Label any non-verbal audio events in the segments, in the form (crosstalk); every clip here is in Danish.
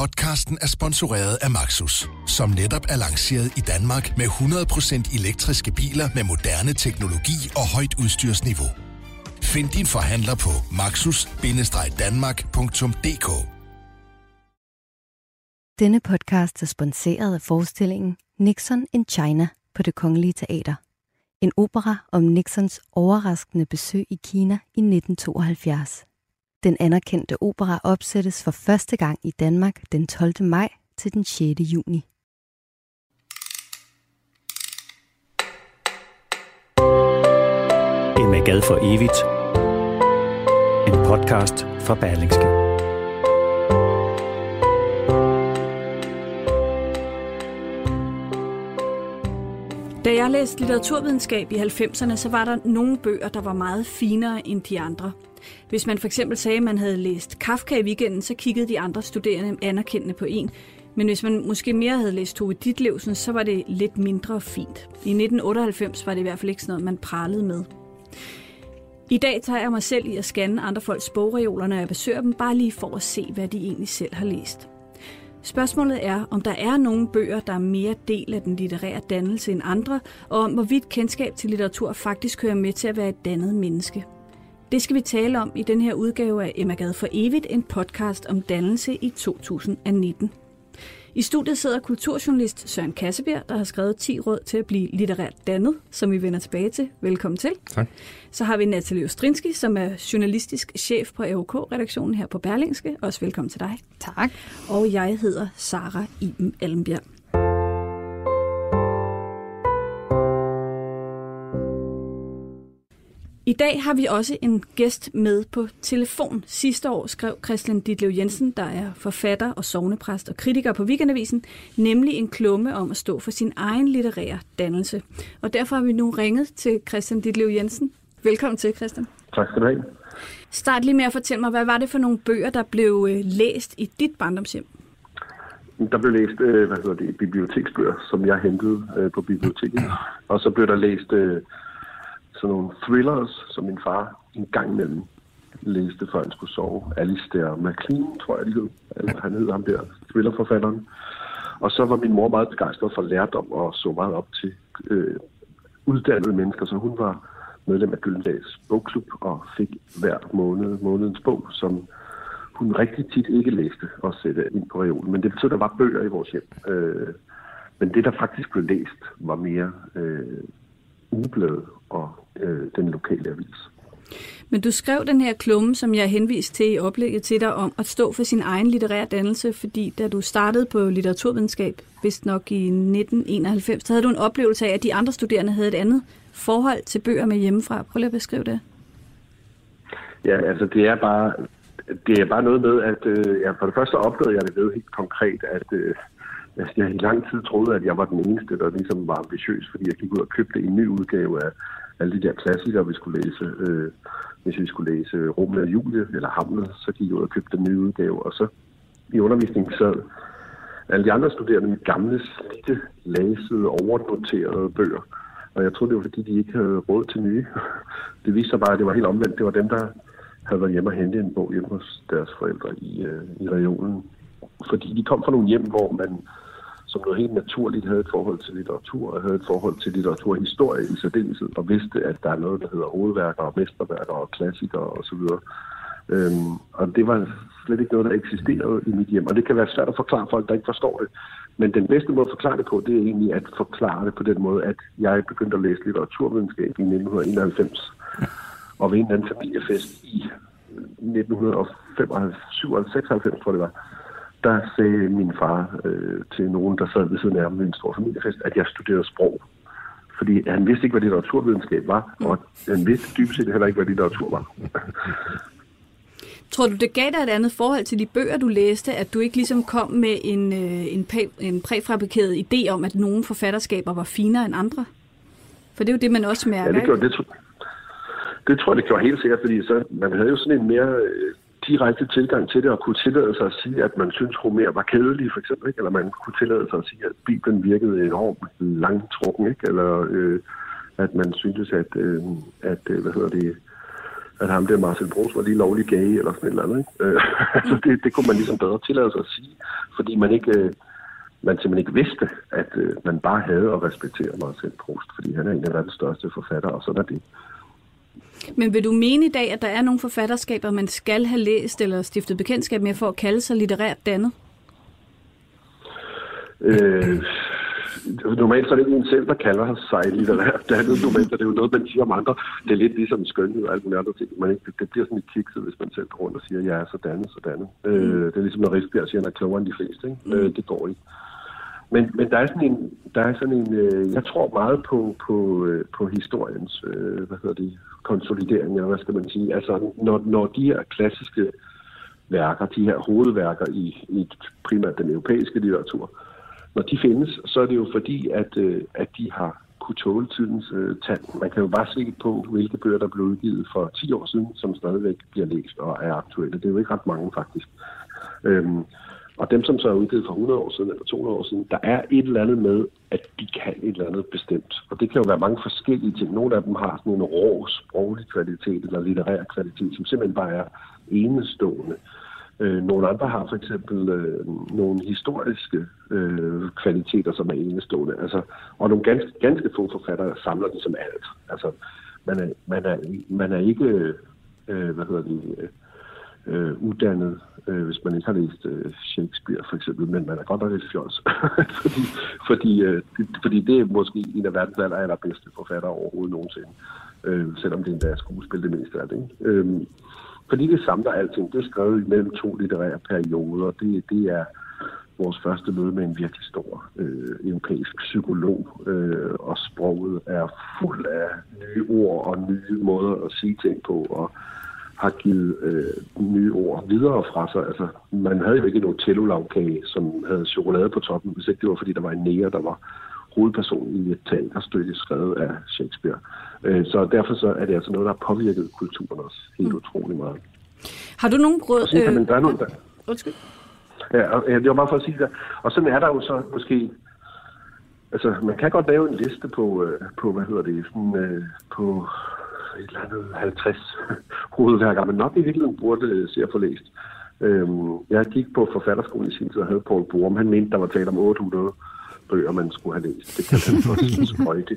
Podcasten er sponsoreret af Maxus, som netop er lanceret i Danmark med 100% elektriske biler med moderne teknologi og højt udstyrsniveau. Find din forhandler på maxus-danmark.dk Denne podcast er sponsoreret af forestillingen Nixon in China på det Kongelige Teater. En opera om Nixons overraskende besøg i Kina i 1972. Den anerkendte opera opsættes for første gang i Danmark den 12. maj til den 6. juni. Emma Gad for evigt. En podcast fra Berlingske. Da jeg læste litteraturvidenskab i 90'erne, så var der nogle bøger, der var meget finere end de andre. Hvis man for eksempel sagde, at man havde læst Kafka i weekenden, så kiggede de andre studerende anerkendende på en. Men hvis man måske mere havde læst Tove Ditlevsen, så var det lidt mindre fint. I 1998 var det i hvert fald ikke sådan noget, man pralede med. I dag tager jeg mig selv i at scanne andre folks bogreoler, når jeg besøger dem, bare lige for at se, hvad de egentlig selv har læst. Spørgsmålet er, om der er nogle bøger, der er mere del af den litterære dannelse end andre, og om hvorvidt kendskab til litteratur faktisk hører med til at være et dannet menneske. Det skal vi tale om i den her udgave af Emma Gad for evigt, en podcast om dannelse i 2019. I studiet sidder kulturjournalist Søren Kassebjerg, der har skrevet 10 råd til at blive litterært dannet, som vi vender tilbage til. Velkommen til. Tak. Så har vi Natalie Ostrinski, som er journalistisk chef på AOK-redaktionen her på Berlingske. Også velkommen til dig. Tak. Og jeg hedder Sara Iben Allenbjerg. Dag har vi også en gæst med på telefon. Sidste år skrev Christian Ditlev Jensen, der er forfatter og sovnepræst og kritiker på Weekendavisen, nemlig en klumme om at stå for sin egen litterære dannelse. Og derfor har vi nu ringet til Christian Ditlev Jensen. Velkommen til, Christian. Tak skal du have. Start lige med at fortælle mig, hvad var det for nogle bøger, der blev øh, læst i dit barndomshjem? Der blev læst øh, hvad hedder det, biblioteksbøger, som jeg hentede øh, på biblioteket. Og så blev der læst sådan nogle thrillers, som min far en gang imellem læste, før han skulle sove. Alistair MacLean, tror jeg, de hed. Han hed ham der, thrillerforfatteren. Og så var min mor meget begejstret for lærdom og så meget op til øh, uddannede mennesker, så hun var medlem af Gyldendags bogklub og fik hver måned månedens bog, som hun rigtig tit ikke læste og sætte ind på reolen. Men det betød, at der var bøger i vores hjem. Øh, men det, der faktisk blev læst, var mere øh, ugebladet og øh, den lokale avis. Men du skrev den her klumme, som jeg henviste til i oplægget til dig, om at stå for sin egen litterære dannelse, fordi da du startede på litteraturvidenskab, vist nok i 1991, så havde du en oplevelse af, at de andre studerende havde et andet forhold til bøger med hjemmefra. Prøv lige at beskrive det. Ja, altså det er bare, det er bare noget med, at øh, ja, for det første oplevede jeg det ved helt konkret, at øh, jeg i lang tid troede, at jeg var den eneste, der ligesom var ambitiøs, fordi jeg gik ud og købte en ny udgave af alle de der klassikere, vi skulle læse. Øh, hvis vi skulle læse Romeo og Julie eller Hamlet, så gik jeg ud og købte den nye udgave. Og så i undervisningen sad alle de andre studerende med gamle, slidte, læsede, overnoterede bøger. Og jeg troede, det var fordi, de ikke havde råd til nye. (laughs) Det viste sig bare, at det var helt omvendt. Det var dem, der havde været hjemme og hentet en bog hjemme hos deres forældre i, øh, i regionen. Fordi de kom fra nogle hjem, hvor man som noget helt naturligt havde et forhold til litteratur, og havde et forhold til litteraturhistorie i særdeleshed, og vidste, at der er noget, der hedder hovedværker og mesterværker og klassikere osv. Øhm, og det var slet ikke noget, der eksisterede i mit hjem, og det kan være svært at forklare folk, der ikke forstår det. Men den bedste måde at forklare det på, det er egentlig at forklare det på den måde, at jeg begyndte at læse litteraturvidenskab i 1991, og ved en anden familiefest i 1995, 96, tror jeg det var, der sagde min far øh, til nogen, der sad ved siden af ham med en stor familiefest, at jeg studerede sprog. Fordi han vidste ikke, hvad litteraturvidenskab var, og han vidste dybest set heller ikke, hvad litteratur var. Tror du, det gav dig et andet forhold til de bøger, du læste, at du ikke ligesom kom med en, øh, en, en præfabrikeret idé om, at nogle forfatterskaber var finere end andre? For det er jo det, man også mærker, ja, det, gjorde, det, det tror jeg, det gjorde helt sikkert, fordi så, man havde jo sådan en mere øh, direkte tilgang til det og kunne tillade sig at sige, at man synes, Homer var kedelig, for eksempel, ikke? eller man kunne tillade sig at sige, at Bibelen virkede enormt langtrukken, ikke? eller øh, at man syntes, at, øh, at øh, hvad hedder det, at ham der Marcel Brugs var lige lovlig gay, eller sådan et eller andet. Ikke? Øh, (laughs) altså det, det kunne man ligesom bedre tillade sig at sige, fordi man ikke... Øh, man simpelthen ikke vidste, at øh, man bare havde at respektere Marcel Proust, fordi han er en af verdens største forfattere, og sådan er det. Men vil du mene i dag, at der er nogle forfatterskaber, man skal have læst eller stiftet bekendtskab med for at kalde sig litterært dannet? Øh, normalt så er det ikke en selv, der kalder sig litterært dannet. Normalt er det jo noget, man siger om andre. Det er lidt ligesom skønhed og alt muligt andet ting. Man ikke, det bliver sådan lidt kikset, hvis man selv går rundt og siger, at jeg er så dannet, så dannet. Mm. Øh, det er ligesom, når Rigsbjerg siger, at han er klogere end de fleste. Ikke? Mm. Øh, det går ikke. Men, men der er sådan en, der er sådan en øh, jeg tror meget på, på, øh, på historiens, øh, hvad hedder det, konsolidering, eller hvad skal man sige. Altså, når, når de her klassiske værker, de her hovedværker i, i primært den europæiske litteratur, når de findes, så er det jo fordi, at, øh, at de har kunne tåle tidens øh, tand. Man kan jo bare se på, hvilke bøger, der blev udgivet for 10 år siden, som stadigvæk bliver læst og er aktuelle. Det er jo ikke ret mange, faktisk. Øhm, og dem, som så er udgivet for 100 år siden eller 200 år siden, der er et eller andet med, at de kan et eller andet bestemt. Og det kan jo være mange forskellige ting. Nogle af dem har sådan en rå sproglig kvalitet eller litterær kvalitet, som simpelthen bare er enestående. Øh, nogle andre har for eksempel øh, nogle historiske øh, kvaliteter, som er enestående. Altså, og nogle ganske, ganske få forfattere samler det som alt. Altså, man er, man er, man er ikke, øh, hvad hedder det, øh, øh, uddannet, øh, hvis man ikke har læst øh, Shakespeare for eksempel, men man er godt nok lidt fjols, (laughs) fordi, fordi, øh, fordi det er måske en af verdens aller, allerbedste forfattere overhovedet nogensinde, øh, selvom det endda er skuespil det meste af det. Ikke? Øh, fordi det samler alting. Det er skrevet imellem to litterære perioder. Det, det er vores første møde med en virkelig stor øh, europæisk psykolog, øh, og sproget er fuld af nye ord og nye måder at sige ting på, og har givet øh, nye ord videre fra sig. Altså, man havde jo ikke noget tellulavkage, som havde chokolade på toppen, hvis ikke det var, fordi der var en nære, der var hovedpersonen i et teaterstykke skrevet af Shakespeare. Øh, så derfor så er det altså noget, der har påvirket kulturen også helt mm. utrolig meget. Har du nogen råd? Man, der er noget, der... Undskyld. Ja, og, ja, det var bare for at sige det. Og sådan er der jo så måske... Altså, man kan godt lave en liste på, øh, på hvad hedder det, sådan, øh, på et eller andet 50 hovedværker, men nok i virkeligheden burde øh, se at få læst. Øhm, jeg gik på forfatterskolen i sin tid og havde Paul Borum. Han mente, der var tale om 800 bøger, man skulle have læst. Det kan han for en (laughs) sprøjte,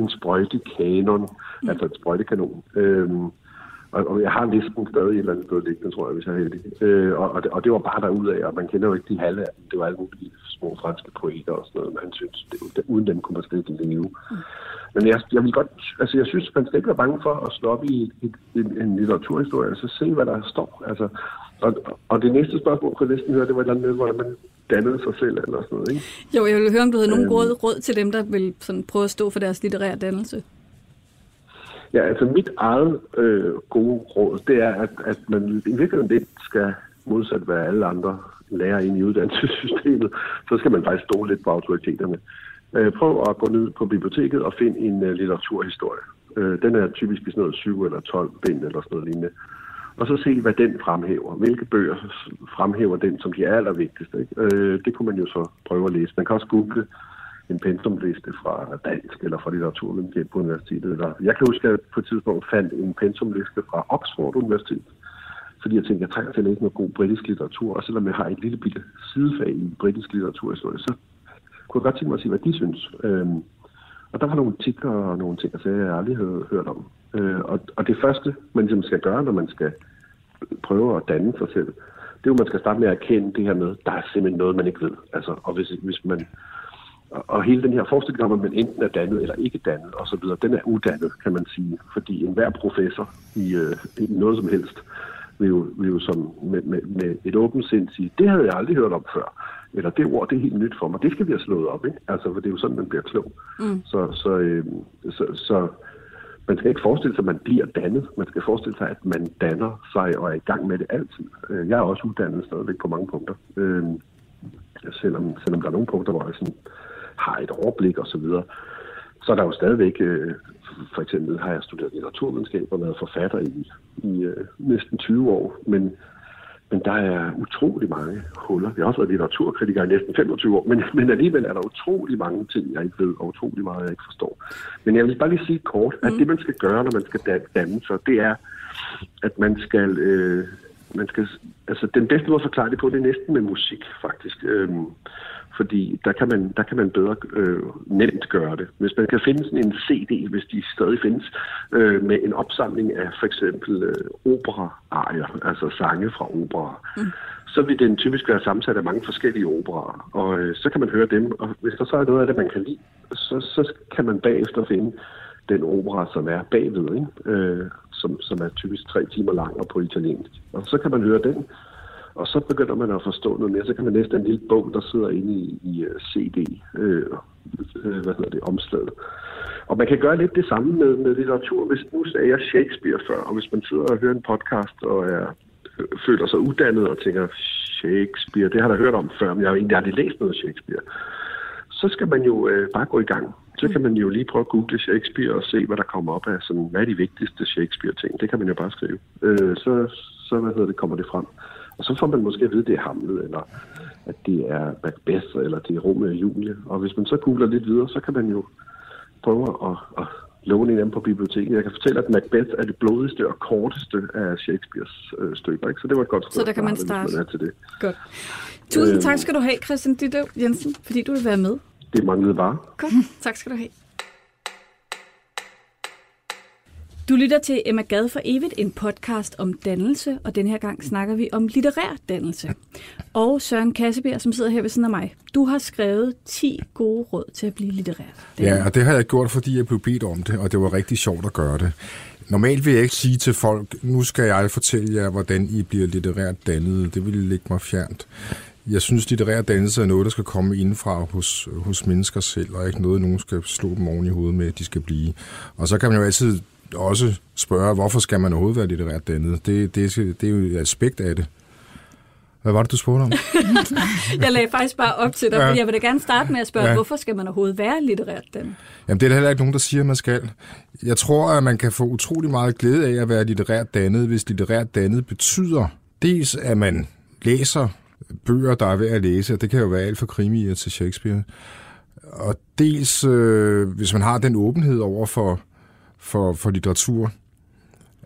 en sprøjte kanon, altså en sprøjtekanon. Øhm, og, og jeg har listen stadig et eller andet sted liggende, tror jeg, hvis jeg er heldig. Øh, og, og, det, og det var bare derudaf, og man kender jo ikke de halve af dem. Det var alle mulige små franske poeter og sådan noget, men han synes, det, det, uden dem kunne man slet ikke leve. Mm. Men jeg, jeg vil godt, altså jeg synes, man skal ikke være bange for at slå op i et, et, en, en litteraturhistorie, og så se, hvad der står. Altså, og, og det næste spørgsmål, jeg næsten høre, det var et eller andet med, hvordan man dannede sig selv eller sådan noget, ikke? Jo, jeg ville høre, om du havde øhm, nogle råd, råd til dem, der vil sådan prøve at stå for deres litterære dannelse. Ja, altså mit eget øh, gode råd, det er, at, at man i virkeligheden lidt skal modsat hvad alle andre lærer ind i uddannelsessystemet, (laughs) så skal man faktisk stå lidt på autoriteterne. Øh, prøv at gå ned på biblioteket og finde en øh, litteraturhistorie. Øh, den er typisk i sådan noget 7 eller 12 bind eller sådan noget lignende. Og så se, hvad den fremhæver. Hvilke bøger fremhæver den som de allervigtigste. Ikke? Øh, det kunne man jo så prøve at læse. Man kan også google en pensumliste fra dansk eller fra litteraturvidenskab på universitetet. Eller, jeg kan huske, at jeg på et tidspunkt fandt en pensumliste fra Oxford Universitet, fordi jeg tænkte, jeg trænger til at læse noget god britisk litteratur, og selvom jeg har et lille bitte sidefag i britisk litteraturhistorie, så kunne jeg godt tænke mig at sige, hvad de synes. Øhm, og der var nogle titler og nogle ting, altså, jeg aldrig havde hørt om. Øh, og, og det første, man ligesom skal gøre, når man skal prøve at danne sig selv, det er jo, man skal starte med at erkende det her med, der er simpelthen noget, man ikke ved. Altså, og hvis, hvis man og hele den her forestilling om, at man enten er dannet eller ikke dannet osv., den er uddannet, kan man sige. Fordi enhver professor i, øh, i noget som helst vil jo, vil jo som med, med, med et åbent sind sige, det havde jeg aldrig hørt om før. Eller det ord, det er helt nyt for mig. Det skal vi have slået op, ikke? Altså, for det er jo sådan, man bliver klog. Mm. Så, så, øh, så, så man skal ikke forestille sig, at man bliver dannet. Man skal forestille sig, at man danner sig og er i gang med det altid. Øh, jeg er også uddannet stadigvæk på mange punkter. Øh, selvom, selvom der er nogle punkter, hvor jeg sådan, har et overblik osv., så, videre, så er der jo stadigvæk, øh, for eksempel har jeg studeret litteraturvidenskab og været forfatter i, i øh, næsten 20 år, men, men der er utrolig mange huller. Jeg har også været litteraturkritiker i næsten 25 år, men, (laughs) men alligevel er der utrolig mange ting, jeg ikke ved, og utrolig meget, jeg ikke forstår. Men jeg vil bare lige sige kort, at mm. det, man skal gøre, når man skal danne sig, det er, at man skal, øh, man skal, altså den bedste måde at forklare det på, det er næsten med musik, faktisk. Øhm, fordi der kan man, der kan man bedre øh, nemt gøre det. Hvis man kan finde sådan en CD, hvis de stadig findes, øh, med en opsamling af for eksempel øh, opera-arier, altså sange fra opera, mm. så vil den typisk være sammensat af mange forskellige operaer, og øh, så kan man høre dem, og hvis der så er noget af det, man kan lide, så, så kan man bagefter finde den opera, som er bagved, ikke? Øh, som, som er typisk tre timer lang og på italiensk. Og så kan man høre den, og så begynder man at forstå noget mere. Så kan man næste en lille bog, der sidder inde i, i øh, CD, øh, øh, hvad hedder det, omslaget. Og man kan gøre lidt det samme med, med litteratur. Hvis nu sagde jeg Shakespeare før, og hvis man sidder og hører en podcast og er, øh, føler sig uddannet og tænker, Shakespeare, det har jeg hørt om før, men jeg har egentlig aldrig læst noget Shakespeare. Så skal man jo øh, bare gå i gang. Så kan man jo lige prøve at google Shakespeare og se, hvad der kommer op af, sådan, hvad er de vigtigste Shakespeare-ting. Det kan man jo bare skrive. Øh, så, så hvad hedder det, kommer det frem. Og så får man måske at vide, at det er Hamlet, eller at det er Macbeth, eller det er Romeo og Julie. Og hvis man så googler lidt videre, så kan man jo prøve at, at låne en af dem på biblioteket. Jeg kan fortælle, at Macbeth er det blodigste og korteste af Shakespeares øh, stykker. Ikke? Så det var et godt sted. Så der kan man starte. Man til det. Godt. Tusind øhm, tak skal du have, Christian Ditte Jensen, fordi du vil være med. Det manglede bare. Godt. Tak skal du have. Du lytter til Emma Gad for evigt, en podcast om dannelse, og den her gang snakker vi om litterær dannelse. Og Søren Kassebjerg, som sidder her ved siden af mig, du har skrevet 10 gode råd til at blive litterær. Ja, og det har jeg gjort, fordi jeg blev bedt om det, og det var rigtig sjovt at gøre det. Normalt vil jeg ikke sige til folk, nu skal jeg fortælle jer, hvordan I bliver litterært dannet. Det vil ligge mig fjernt. Jeg synes, litterær dannelse er noget, der skal komme indenfra hos, hos mennesker selv, og ikke noget, nogen skal slå dem oven i hovedet med, at de skal blive. Og så kan man jo altid også spørge, hvorfor skal man overhovedet være litterært dannet? Det, det, det er jo et aspekt af det. Hvad var det, du spurgte om? (laughs) jeg lagde faktisk bare op til dig, ja. jeg vil da gerne starte med at spørge, ja. hvorfor skal man overhovedet være litterært dannet? Jamen, det er der heller ikke nogen, der siger, at man skal. Jeg tror, at man kan få utrolig meget glæde af at være litterært dannet, hvis litterært dannet betyder dels, at man læser bøger, der er værd at læse, og det kan jo være alt fra krimier til Shakespeare. Og dels, øh, hvis man har den åbenhed over for for, for litteratur,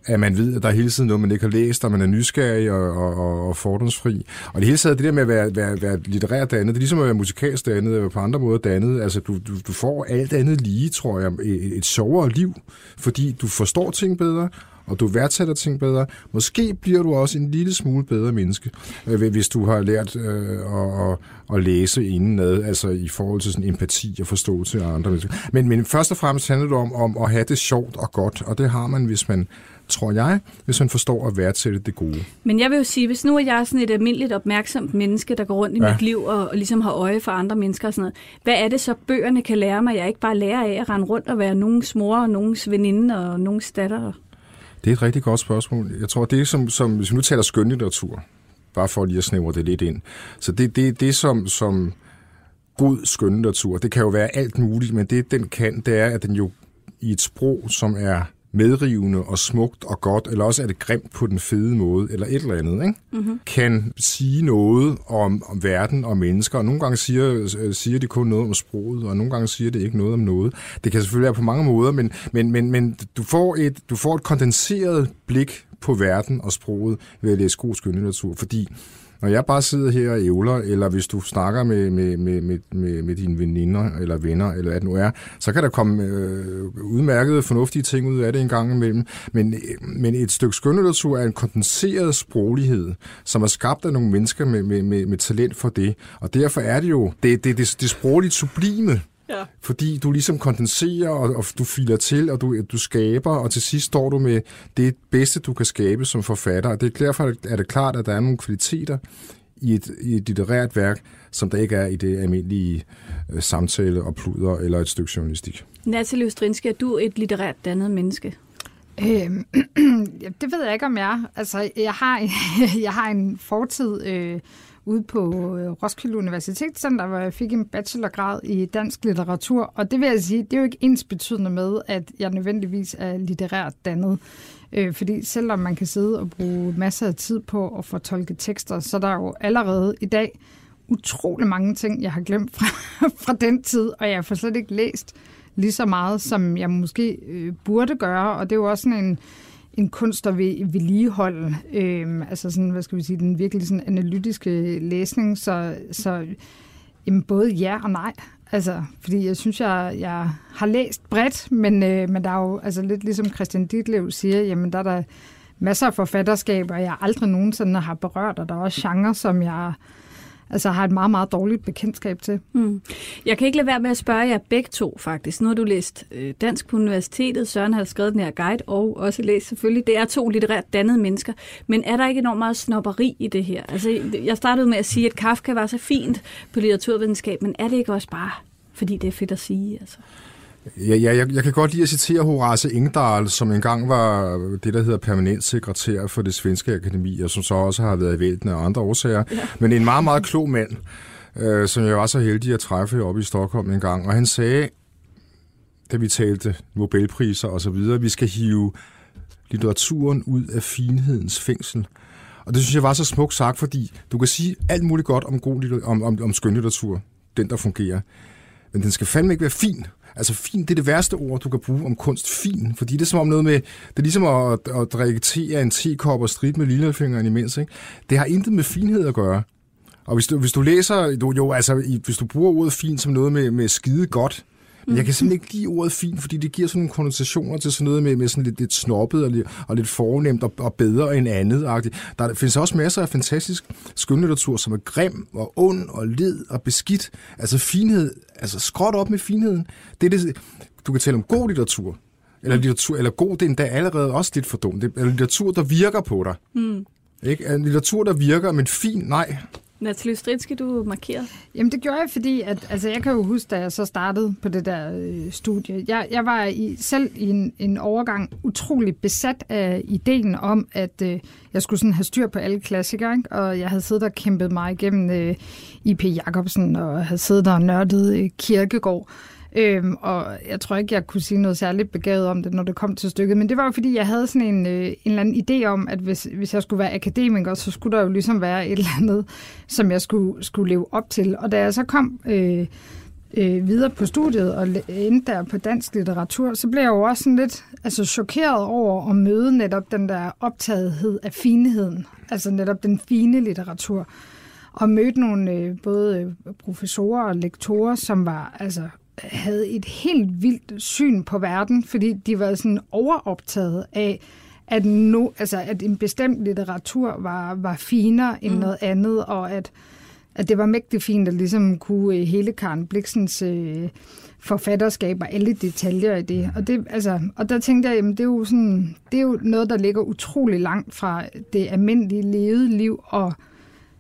at man ved, at der er hele tiden noget, man ikke har læst, og man er nysgerrig og, og, og fordomsfri. Og det hele taget, det der med at være, være, være litterært dannet, det er ligesom at være musikalsk dannet, eller på andre måder dannet. Altså, du, du, du får alt andet lige, tror jeg, et, et sjovere liv, fordi du forstår ting bedre, og du værdsætter ting bedre. Måske bliver du også en lille smule bedre menneske, øh, hvis du har lært øh, at, at, læse indenad, altså i forhold til sådan empati og forståelse af andre mennesker. Men, men først og fremmest handler det om, om at have det sjovt og godt, og det har man, hvis man tror jeg, hvis man forstår at værdsætte det gode. Men jeg vil jo sige, hvis nu er jeg sådan et almindeligt opmærksomt menneske, der går rundt i ja. mit liv og, og ligesom har øje for andre mennesker og sådan noget, hvad er det så, bøgerne kan lære mig, jeg ikke bare lærer af at rende rundt og være nogens mor og nogens veninde og nogens datter? Det er et rigtig godt spørgsmål. Jeg tror, det er som, som hvis vi nu taler skønlitteratur, bare for lige at snævre det lidt ind. Så det, det, det som, som god skønlitteratur, det kan jo være alt muligt, men det den kan, det er, at den jo i et sprog, som er medrivende og smukt og godt, eller også er det grimt på den fede måde, eller et eller andet, ikke? Mm-hmm. kan sige noget om, om verden og mennesker. Og nogle gange siger, siger de kun noget om sproget, og nogle gange siger det ikke noget om noget. Det kan selvfølgelig være på mange måder, men, men, men, men du, får et, du får et kondenseret blik på verden og sproget ved at læse god skønlitteratur, fordi når jeg bare sidder her og ævler, eller hvis du snakker med, med, med, med, med, med dine veninder eller venner, eller hvad det nu er, så kan der komme øh, udmærkede, fornuftige ting ud af det en gang imellem. Men, øh, men et stykke skønlitteratur er en kondenseret sproglighed, som er skabt af nogle mennesker med, med, med, med talent for det. Og derfor er det jo det, det, det, det sprogligt sublime, Ja. Fordi du ligesom kondenserer, og, og du filer til, og du, du skaber, og til sidst står du med det bedste, du kan skabe som forfatter. Og det er derfor er det klart, at der er nogle kvaliteter i et, i et litterært værk, som der ikke er i det almindelige øh, samtale og pluder eller et stykke journalistik. Natalie Ostrinski, er du et litterært dannet menneske? Øhm, (clears throat) det ved jeg ikke, om jeg er. Altså, jeg har, (laughs) jeg har en fortid... Øh, ude på øh, Roskilde Universitetscenter, hvor jeg fik en bachelorgrad i dansk litteratur. Og det vil jeg sige, det er jo ikke ens betydende med, at jeg nødvendigvis er litterært dannet. Øh, fordi selvom man kan sidde og bruge masser af tid på at fortolke tekster, så der er jo allerede i dag utrolig mange ting, jeg har glemt fra, (laughs) fra den tid, og jeg har for slet ikke læst lige så meget, som jeg måske øh, burde gøre. Og det er jo også sådan en en kunst at vedligeholde, øh, altså sådan, hvad skal vi sige, den virkelig sådan analytiske læsning, så, så jamen, både ja og nej. Altså, fordi jeg synes, jeg, jeg har læst bredt, men, øh, men der er jo altså lidt ligesom Christian Ditlev siger, jamen der er der masser af forfatterskaber, jeg aldrig nogensinde har berørt, og der er også genre, som jeg altså har et meget, meget dårligt bekendtskab til. Mm. Jeg kan ikke lade være med at spørge jer begge to, faktisk. Nu har du læst øh, dansk på universitetet, Søren har skrevet den her guide, og også læst selvfølgelig. Det er to litterært dannede mennesker. Men er der ikke enormt meget snopperi i det her? Altså, jeg startede med at sige, at Kafka var så fint på litteraturvidenskab, men er det ikke også bare, fordi det er fedt at sige? Altså? Ja, ja jeg, jeg kan godt lide at citere Horace Engdahl, som engang var det, der hedder permanent sekretær for det svenske akademi, og som så også har været i vælten af andre årsager. Ja. Men en meget, meget klog mand, øh, som jeg var så heldig at træffe oppe i Stockholm en gang. Og han sagde, da vi talte Nobelpriser og så videre, vi skal hive litteraturen ud af finhedens fængsel. Og det synes jeg var så smukt sagt, fordi du kan sige alt muligt godt om, god, om, om, om skønlitteratur, den der fungerer. Men den skal fandme ikke være fin. Altså fin, det er det værste ord, du kan bruge om kunst. Fin, fordi det er som om noget med, det er ligesom at, at drikke te af en tekop og stride med lillefingeren imens. Ikke? Det har intet med finhed at gøre. Og hvis du, hvis du læser, du, jo, altså, hvis du bruger ordet fin som noget med, med skide godt, men jeg kan simpelthen ikke lide ordet fin, fordi det giver sådan nogle konnotationer til sådan noget med, med sådan lidt, lidt snobbet og lidt, og lidt fornemt og, og bedre end andet. -agtigt. Der findes også masser af fantastisk skønlitteratur, som er grim og ond og led og beskidt. Altså finhed, altså skråt op med finheden. Det er det, du kan tale om god litteratur, eller, litteratur, eller god, det er endda allerede også lidt for dumt. Det er litteratur, der virker på dig. Mm. Ikke? Litteratur, der virker, men fin, nej. Natalie Stritske, du markerede. Jamen det gjorde jeg, fordi at, altså, jeg kan jo huske, da jeg så startede på det der øh, studie. Jeg, jeg var i, selv i en, en overgang utrolig besat af ideen om, at øh, jeg skulle sådan have styr på alle klassikere. Ikke? Og jeg havde siddet og kæmpet mig igennem øh, I.P. Jacobsen, og havde siddet og nørdet øh, Kirkegård. Øhm, og jeg tror ikke, jeg kunne sige noget særligt begavet om det, når det kom til stykket. Men det var jo, fordi jeg havde sådan en, øh, en eller anden idé om, at hvis, hvis jeg skulle være akademiker, så skulle der jo ligesom være et eller andet, som jeg skulle, skulle leve op til. Og da jeg så kom øh, øh, videre på studiet og endte der på dansk litteratur, så blev jeg jo også sådan lidt altså, chokeret over at møde netop den der optagethed af finheden. Altså netop den fine litteratur og mødte nogle øh, både øh, professorer og lektorer, som var altså havde et helt vildt syn på verden, fordi de var sådan overoptaget af, at, no, altså, at en bestemt litteratur var, var finere end mm. noget andet, og at, at det var mægtigt fint at ligesom kunne øh, hele Karen Bliksens øh, forfatterskab og alle detaljer i det. Og, det altså, og der tænkte jeg, jamen, det er, jo sådan, det er jo noget, der ligger utrolig langt fra det almindelige levede liv, og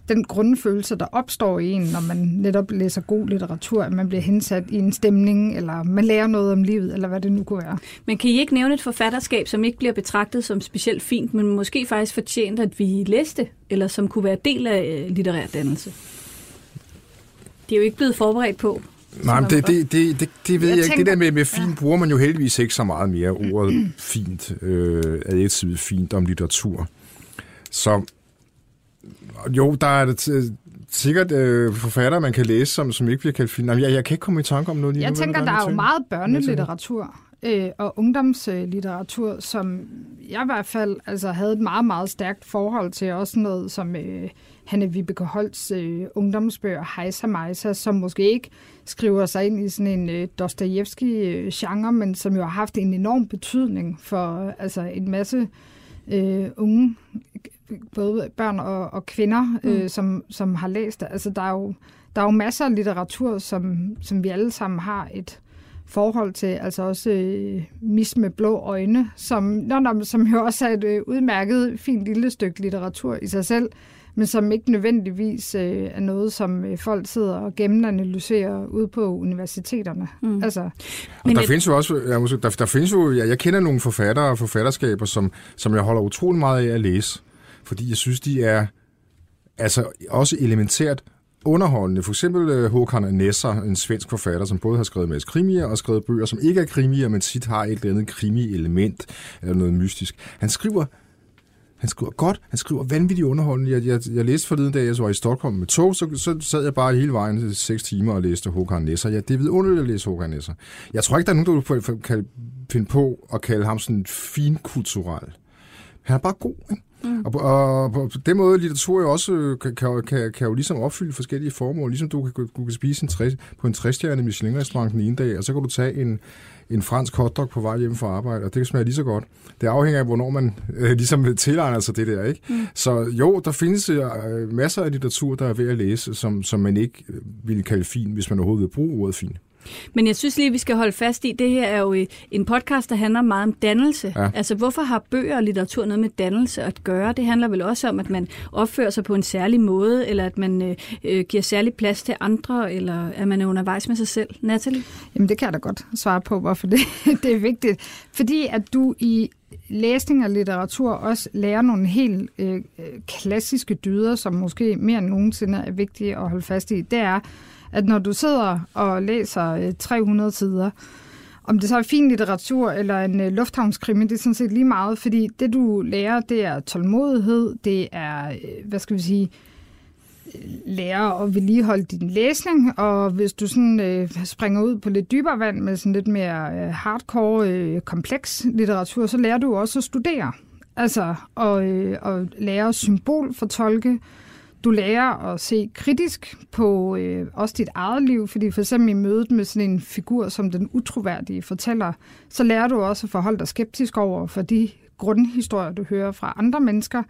den grundfølelse, der opstår i en, når man netop læser god litteratur, at man bliver hensat i en stemning, eller man lærer noget om livet, eller hvad det nu kunne være. Men kan I ikke nævne et forfatterskab, som ikke bliver betragtet som specielt fint, men måske faktisk fortjent, at vi læste, eller som kunne være del af øh, litterær dannelse? Det er jo ikke blevet forberedt på. Nej, men det, det, det, det, det ved jeg, jeg ikke. Det der med, med fint ja. bruger man jo heldigvis ikke så meget mere ordet fint, øh, adjektivet fint om litteratur. Så jo, der er det sikkert øh, forfattere, man kan læse, som, som ikke bliver kaldt film. Jeg, jeg kan ikke komme i tanke om noget lige Jeg nu, tænker, der er jo meget børnelitteratur øh, og ungdomslitteratur, som jeg i hvert fald altså, havde et meget, meget stærkt forhold til. Også noget som øh, Hanne Vibeke Holts øh, ungdomsbøger, Heisa Meisa, som måske ikke skriver sig ind i sådan en øh, Dostojevski-genre, men som jo har haft en enorm betydning for altså, en masse øh, unge både børn og, og kvinder, mm. øh, som, som har læst det. Altså, der er jo, der er jo masser af litteratur, som, som vi alle sammen har et forhold til, altså også øh, Mis med blå øjne, som, nå, nå, som jo også er et øh, udmærket, fint lille stykke litteratur i sig selv, men som ikke nødvendigvis øh, er noget, som øh, folk sidder og gennemanalyserer ude på universiteterne. Mm. Altså, og men der et... findes jo også, ja, der, der findes jo, ja, jeg kender nogle forfattere og forfatterskaber, som, som jeg holder utrolig meget af at læse fordi jeg synes, de er altså også elementært underholdende. For eksempel øh, Håkan Nesser, en svensk forfatter, som både har skrevet med krimier og skrevet bøger, som ikke er krimier, men tit har et eller andet krimi-element eller noget mystisk. Han skriver han skriver godt, han skriver vanvittigt underholdende. Jeg, jeg, jeg læste forleden, da jeg var i Stockholm med tog, så, så sad jeg bare hele vejen seks timer og læste Håkan Nesser. Ja, det er vidunderligt at læse Håkan Nesser. Jeg tror ikke, der er nogen, der kan finde på at kalde ham sådan finkulturel. Han er bare god, ikke? Mm. Og, og på den måde litteratur jo også øh, kan, kan, kan, kan jo ligesom opfylde forskellige formål. Ligesom du kan, du kan spise en 60, på en 60-stjerne Michelin-restaurant den ene dag, og så kan du tage en, en fransk hotdog på vej hjem fra arbejde, og det kan smage lige så godt. Det afhænger af, hvornår man (laughs) øh, ligesom tilegner sig det der. ikke. Mm. Så jo, der findes øh, masser af litteratur, der er ved at læse, som, som man ikke øh, ville kalde fin, hvis man overhovedet vil bruge ordet fin. Men jeg synes lige, vi skal holde fast i, det her er jo en podcast, der handler meget om dannelse. Ja. Altså, hvorfor har bøger og litteratur noget med dannelse at gøre? Det handler vel også om, at man opfører sig på en særlig måde, eller at man øh, øh giver særlig plads til andre, eller at man er undervejs med sig selv. Natalie? Jamen, det kan jeg da godt svare på, hvorfor det, (laughs) det er vigtigt. Fordi at du i læsning af litteratur også lærer nogle helt øh, klassiske dyder, som måske mere end nogensinde er vigtige at holde fast i. Det er, at når du sidder og læser øh, 300 sider, om det så er fin litteratur eller en øh, lufthavnskrimi, det er sådan set lige meget, fordi det du lærer, det er tålmodighed, det er, øh, hvad skal vi sige, lære at vedligeholde din læsning, og hvis du sådan øh, springer ud på lidt dybere vand med sådan lidt mere øh, hardcore, øh, kompleks litteratur, så lærer du også at studere. Altså, og, øh, og lære symbolfortolke, du lærer at se kritisk på øh, også dit eget liv, fordi for eksempel i mødet med sådan en figur som den utroværdige fortæller, så lærer du også at forholde dig skeptisk over for de grundhistorier, du hører fra andre mennesker.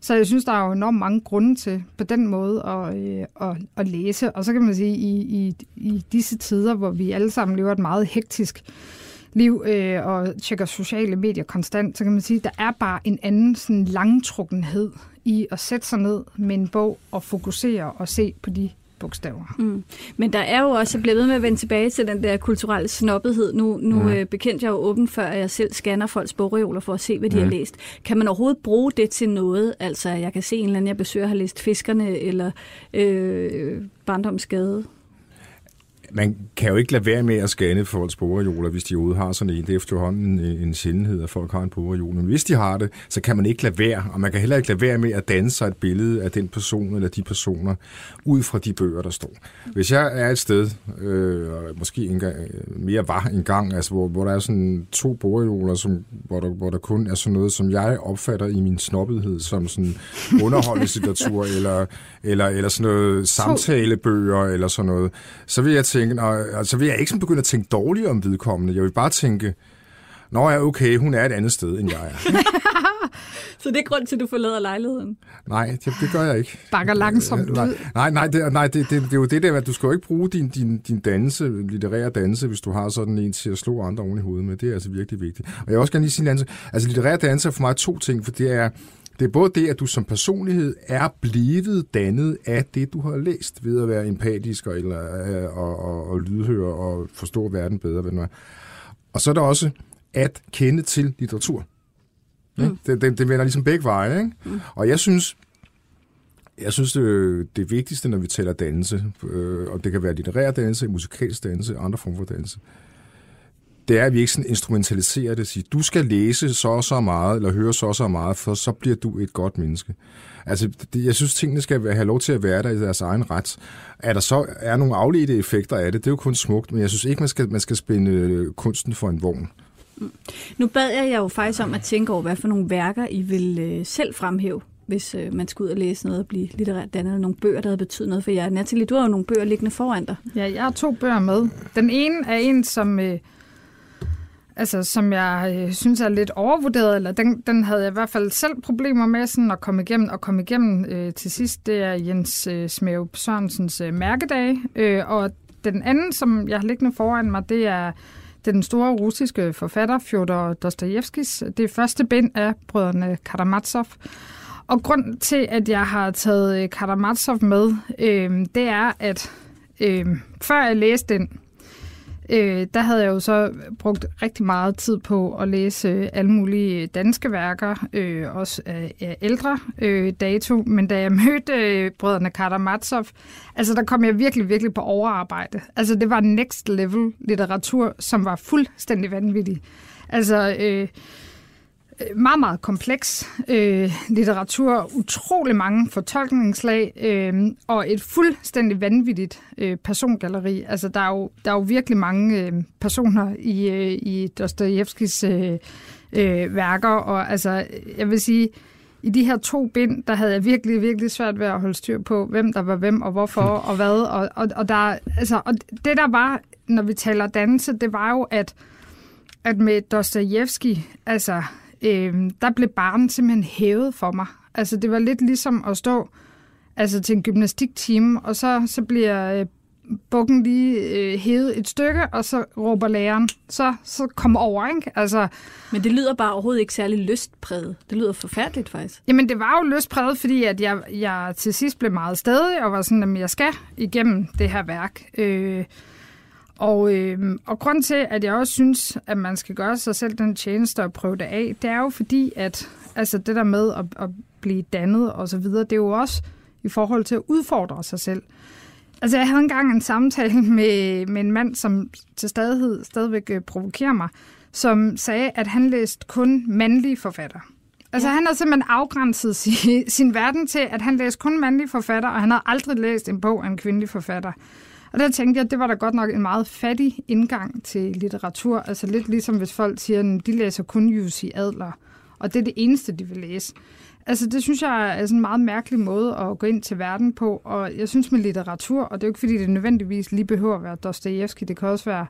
Så jeg synes, der er jo enormt mange grunde til på den måde at, øh, at, at læse. Og så kan man sige, i, i, i disse tider, hvor vi alle sammen lever et meget hektisk liv øh, og tjekker sociale medier konstant, så kan man sige, at der er bare en anden sådan langtrukkenhed i at sætte sig ned med en bog og fokusere og se på de bogstaver. Mm. Men der er jo også, blevet ved med at vende tilbage til den der kulturelle snobbethed. Nu, nu mm. øh, bekendt jeg jo åben før, at jeg selv scanner folks bogreoler for at se, hvad de mm. har læst. Kan man overhovedet bruge det til noget? Altså, jeg kan se en eller anden, jeg besøger, har læst Fiskerne eller øh, Barndomsgade man kan jo ikke lade være med at scanne folks bogreoler, hvis de overhovedet har sådan en. Det er efterhånden en sjældenhed, at folk har en bogreol. Men hvis de har det, så kan man ikke lade være, og man kan heller ikke lade være med at danne sig et billede af den person eller de personer, ud fra de bøger, der står. Hvis jeg er et sted, øh, måske en gang, mere var en gang, altså hvor, hvor der er sådan to bogreoler, som, hvor, der, hvor der kun er sådan noget, som jeg opfatter i min snobbethed som sådan underholdningslitteratur, (laughs) eller, eller, eller sådan noget samtalebøger, eller sådan noget, så vil jeg tænke, tænke, og, og så vil jeg ikke sådan begynde at tænke dårligt om vedkommende. Jeg vil bare tænke, Nå ja, okay, hun er et andet sted, end jeg er. (laughs) så det er grund til, at du forlader lejligheden? Nej, det, det gør jeg ikke. Bakker langsomt nej, nej, nej, det, nej det, det, det, er jo det der, at du skal jo ikke bruge din, din, din danse, litterære danse, hvis du har sådan en til at slå andre oven i hovedet med. Det er altså virkelig vigtigt. Og jeg vil også gerne lige sige, altså litterære danse er for mig to ting, for det er, det er både det, at du som personlighed er blevet dannet af det, du har læst, ved at være empatisk og, eller, og, og, og lydhøre og forstå verden bedre. Det Og så er der også at kende til litteratur. Mm. Det, det, det vender ligesom begge veje. Ikke? Mm. Og jeg synes, jeg synes, det, det vigtigste, når vi taler dannelse, øh, og det kan være litterær dannelse, musikalsk dannelse, andre former for dannelse, det er, at vi ikke sådan instrumentaliserer det og siger, du skal læse så og så meget, eller høre så og så meget, for så bliver du et godt menneske. Altså, det, jeg synes, tingene skal have lov til at være der i deres egen ret. At der så er nogle afledte effekter af det, det er jo kun smukt, men jeg synes ikke, man skal, man skal spænde øh, kunsten for en vogn. Mm. Nu bad jeg jer jo faktisk om at tænke over, hvad for nogle værker I vil øh, selv fremhæve hvis øh, man skal ud og læse noget og blive litterært dannet. Nogle bøger, der havde betydet noget for jer. Natalie, du har jo nogle bøger liggende foran dig. Ja, jeg har to bøger med. Den ene er en, som øh, altså, som jeg øh, synes er lidt overvurderet, eller den, den havde jeg i hvert fald selv problemer med sådan at komme igennem, og komme igennem øh, til sidst, det er Jens øh, Smæv Sørensens øh, mærkedag, øh, og den anden, som jeg har liggende foran mig, det er den store russiske forfatter Fjodor Dostojevskis. Det er første bind af brødrene Karamazov. Og grund til, at jeg har taget øh, Karamazov med, øh, det er, at øh, før jeg læste den, øh, der havde jeg jo så brugt rigtig meget tid på at læse øh, alle mulige danske værker, øh, også af, af ældre øh, dato. Men da jeg (laughs) mødte øh, brødrene Karamazov, altså der kom jeg virkelig, virkelig på overarbejde. Altså det var next level litteratur, som var fuldstændig vanvittig. Altså... Øh, meget, meget kompleks øh, litteratur, utrolig mange fortolkningslag øh, og et fuldstændig vanvittigt øh, persongalleri. Altså, der er, jo, der er jo virkelig mange øh, personer i, øh, i Dostojevskis øh, øh, værker. Og altså, jeg vil sige, i de her to bind, der havde jeg virkelig, virkelig svært ved at holde styr på, hvem der var hvem, og hvorfor, og hvad. Og, og, og, der, altså, og det, der var, når vi taler dannelse, det var jo, at, at med Dostojevski, altså, øh, der blev barnen simpelthen hævet for mig. Altså, det var lidt ligesom at stå altså til en gymnastiktime, og så, så bliver øh, bukken lige øh, hævet et stykke, og så råber læreren, så, så kom over, ikke? Altså, Men det lyder bare overhovedet ikke særlig lystpræget. Det lyder forfærdeligt, faktisk. Jamen, det var jo lystpræget, fordi at jeg, jeg til sidst blev meget stedig, og var sådan, at jeg skal igennem det her værk. Øh, og, øh, og grund til, at jeg også synes, at man skal gøre sig selv den tjeneste og prøve det af, det er jo fordi, at altså det der med at, at blive dannet og så videre, det er jo også i forhold til at udfordre sig selv. Altså, jeg havde engang en samtale (laughs) med, med en mand, som til stadighed stadigvæk øh, provokerer mig, som sagde, at han læste kun mandlige forfatter. Altså, ja. han har simpelthen afgrænset (laughs) sin, sin verden til, at han læste kun mandlige forfatter, og han har aldrig læst en bog af en kvindelig forfatter. Og der tænkte jeg, at det var da godt nok en meget fattig indgang til litteratur. Altså lidt ligesom hvis folk siger, at de læser kun Jussi Adler, og det er det eneste, de vil læse. Altså, det synes jeg er sådan en meget mærkelig måde at gå ind til verden på, og jeg synes med litteratur, og det er jo ikke fordi, det nødvendigvis lige behøver at være Dostojevski, det kan også være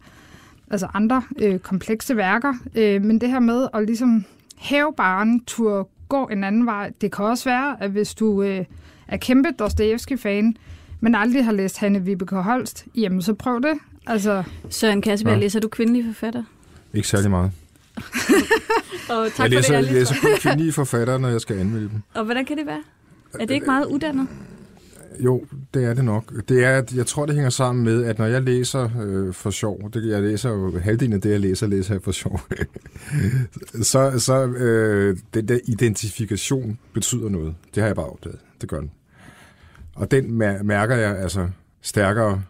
altså andre øh, komplekse værker, øh, men det her med at ligesom hæve baren, tur gå en anden vej, det kan også være, at hvis du øh, er kæmpe Dostojevski-fan, men aldrig har læst Hanne Vibeke Holst, jamen så prøv det. Altså... Søren Kasseberg, ja. læser du kvindelige forfatter? Ikke særlig meget. (laughs) og tak jeg læser, for det, jeg læser kun (laughs) kvindelige forfattere, når jeg skal anmelde dem. Og hvordan kan det være? Er det ikke meget uddannet? Jo, det er det nok. Det er, jeg tror, det hænger sammen med, at når jeg læser øh, for sjov, det, jeg læser jo halvdelen af det, jeg læser, læser jeg for sjov, (laughs) så, så øh, den der identifikation betyder noget. Det har jeg bare opdaget. Det gør den. Og den mærker jeg altså stærkere,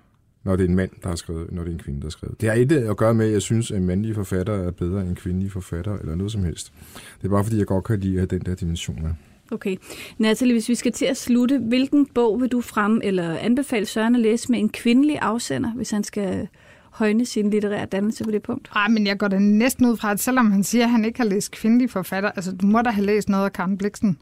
når det er en mand, der har skrevet, når det er en kvinde, der har skrevet. Det har ikke at gøre med, at jeg synes, at mandlige forfatter er bedre end kvindelige forfatter, eller noget som helst. Det er bare, fordi jeg godt kan lide at den der dimension af. Okay. Natalie, hvis vi skal til at slutte, hvilken bog vil du frem eller anbefale Søren at læse med en kvindelig afsender, hvis han skal højne sin litterære dannelse på det punkt? Ej, men jeg går da næsten ud fra, at selvom han siger, at han ikke har læst kvindelige forfatter, altså du må da have læst noget af Karen Bliksen.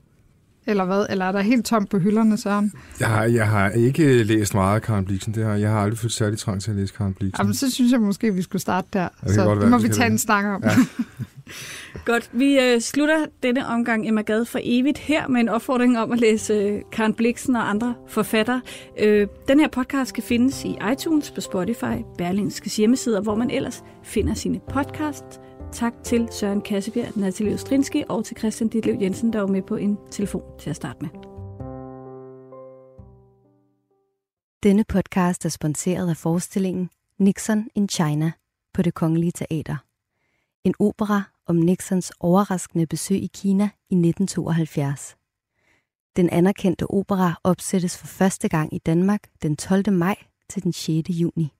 Eller hvad? Eller er der helt tomt på hylderne, Søren? Jeg har, jeg har ikke læst meget af Karen Bliksen. Det har, jeg har aldrig følt særlig trang til at læse Karen Bliksen. Jamen, så synes jeg måske, vi skulle starte der. Ja, det så det må vi tage en snak om. Ja. (laughs) Godt. Vi øh, slutter denne omgang Emma Gade for evigt her med en opfordring om at læse øh, Karen Bliksen og andre forfattere. Øh, den her podcast kan findes i iTunes, på Spotify, Berlingske hjemmesider, hvor man ellers finder sine podcasts. Tak til Søren Kassebjerg, Natalie Ostrinski og til Christian Ditlev Jensen, der var med på en telefon til at starte med. Denne podcast er sponsoreret af forestillingen Nixon in China på det Kongelige Teater. En opera om Nixons overraskende besøg i Kina i 1972. Den anerkendte opera opsættes for første gang i Danmark den 12. maj til den 6. juni.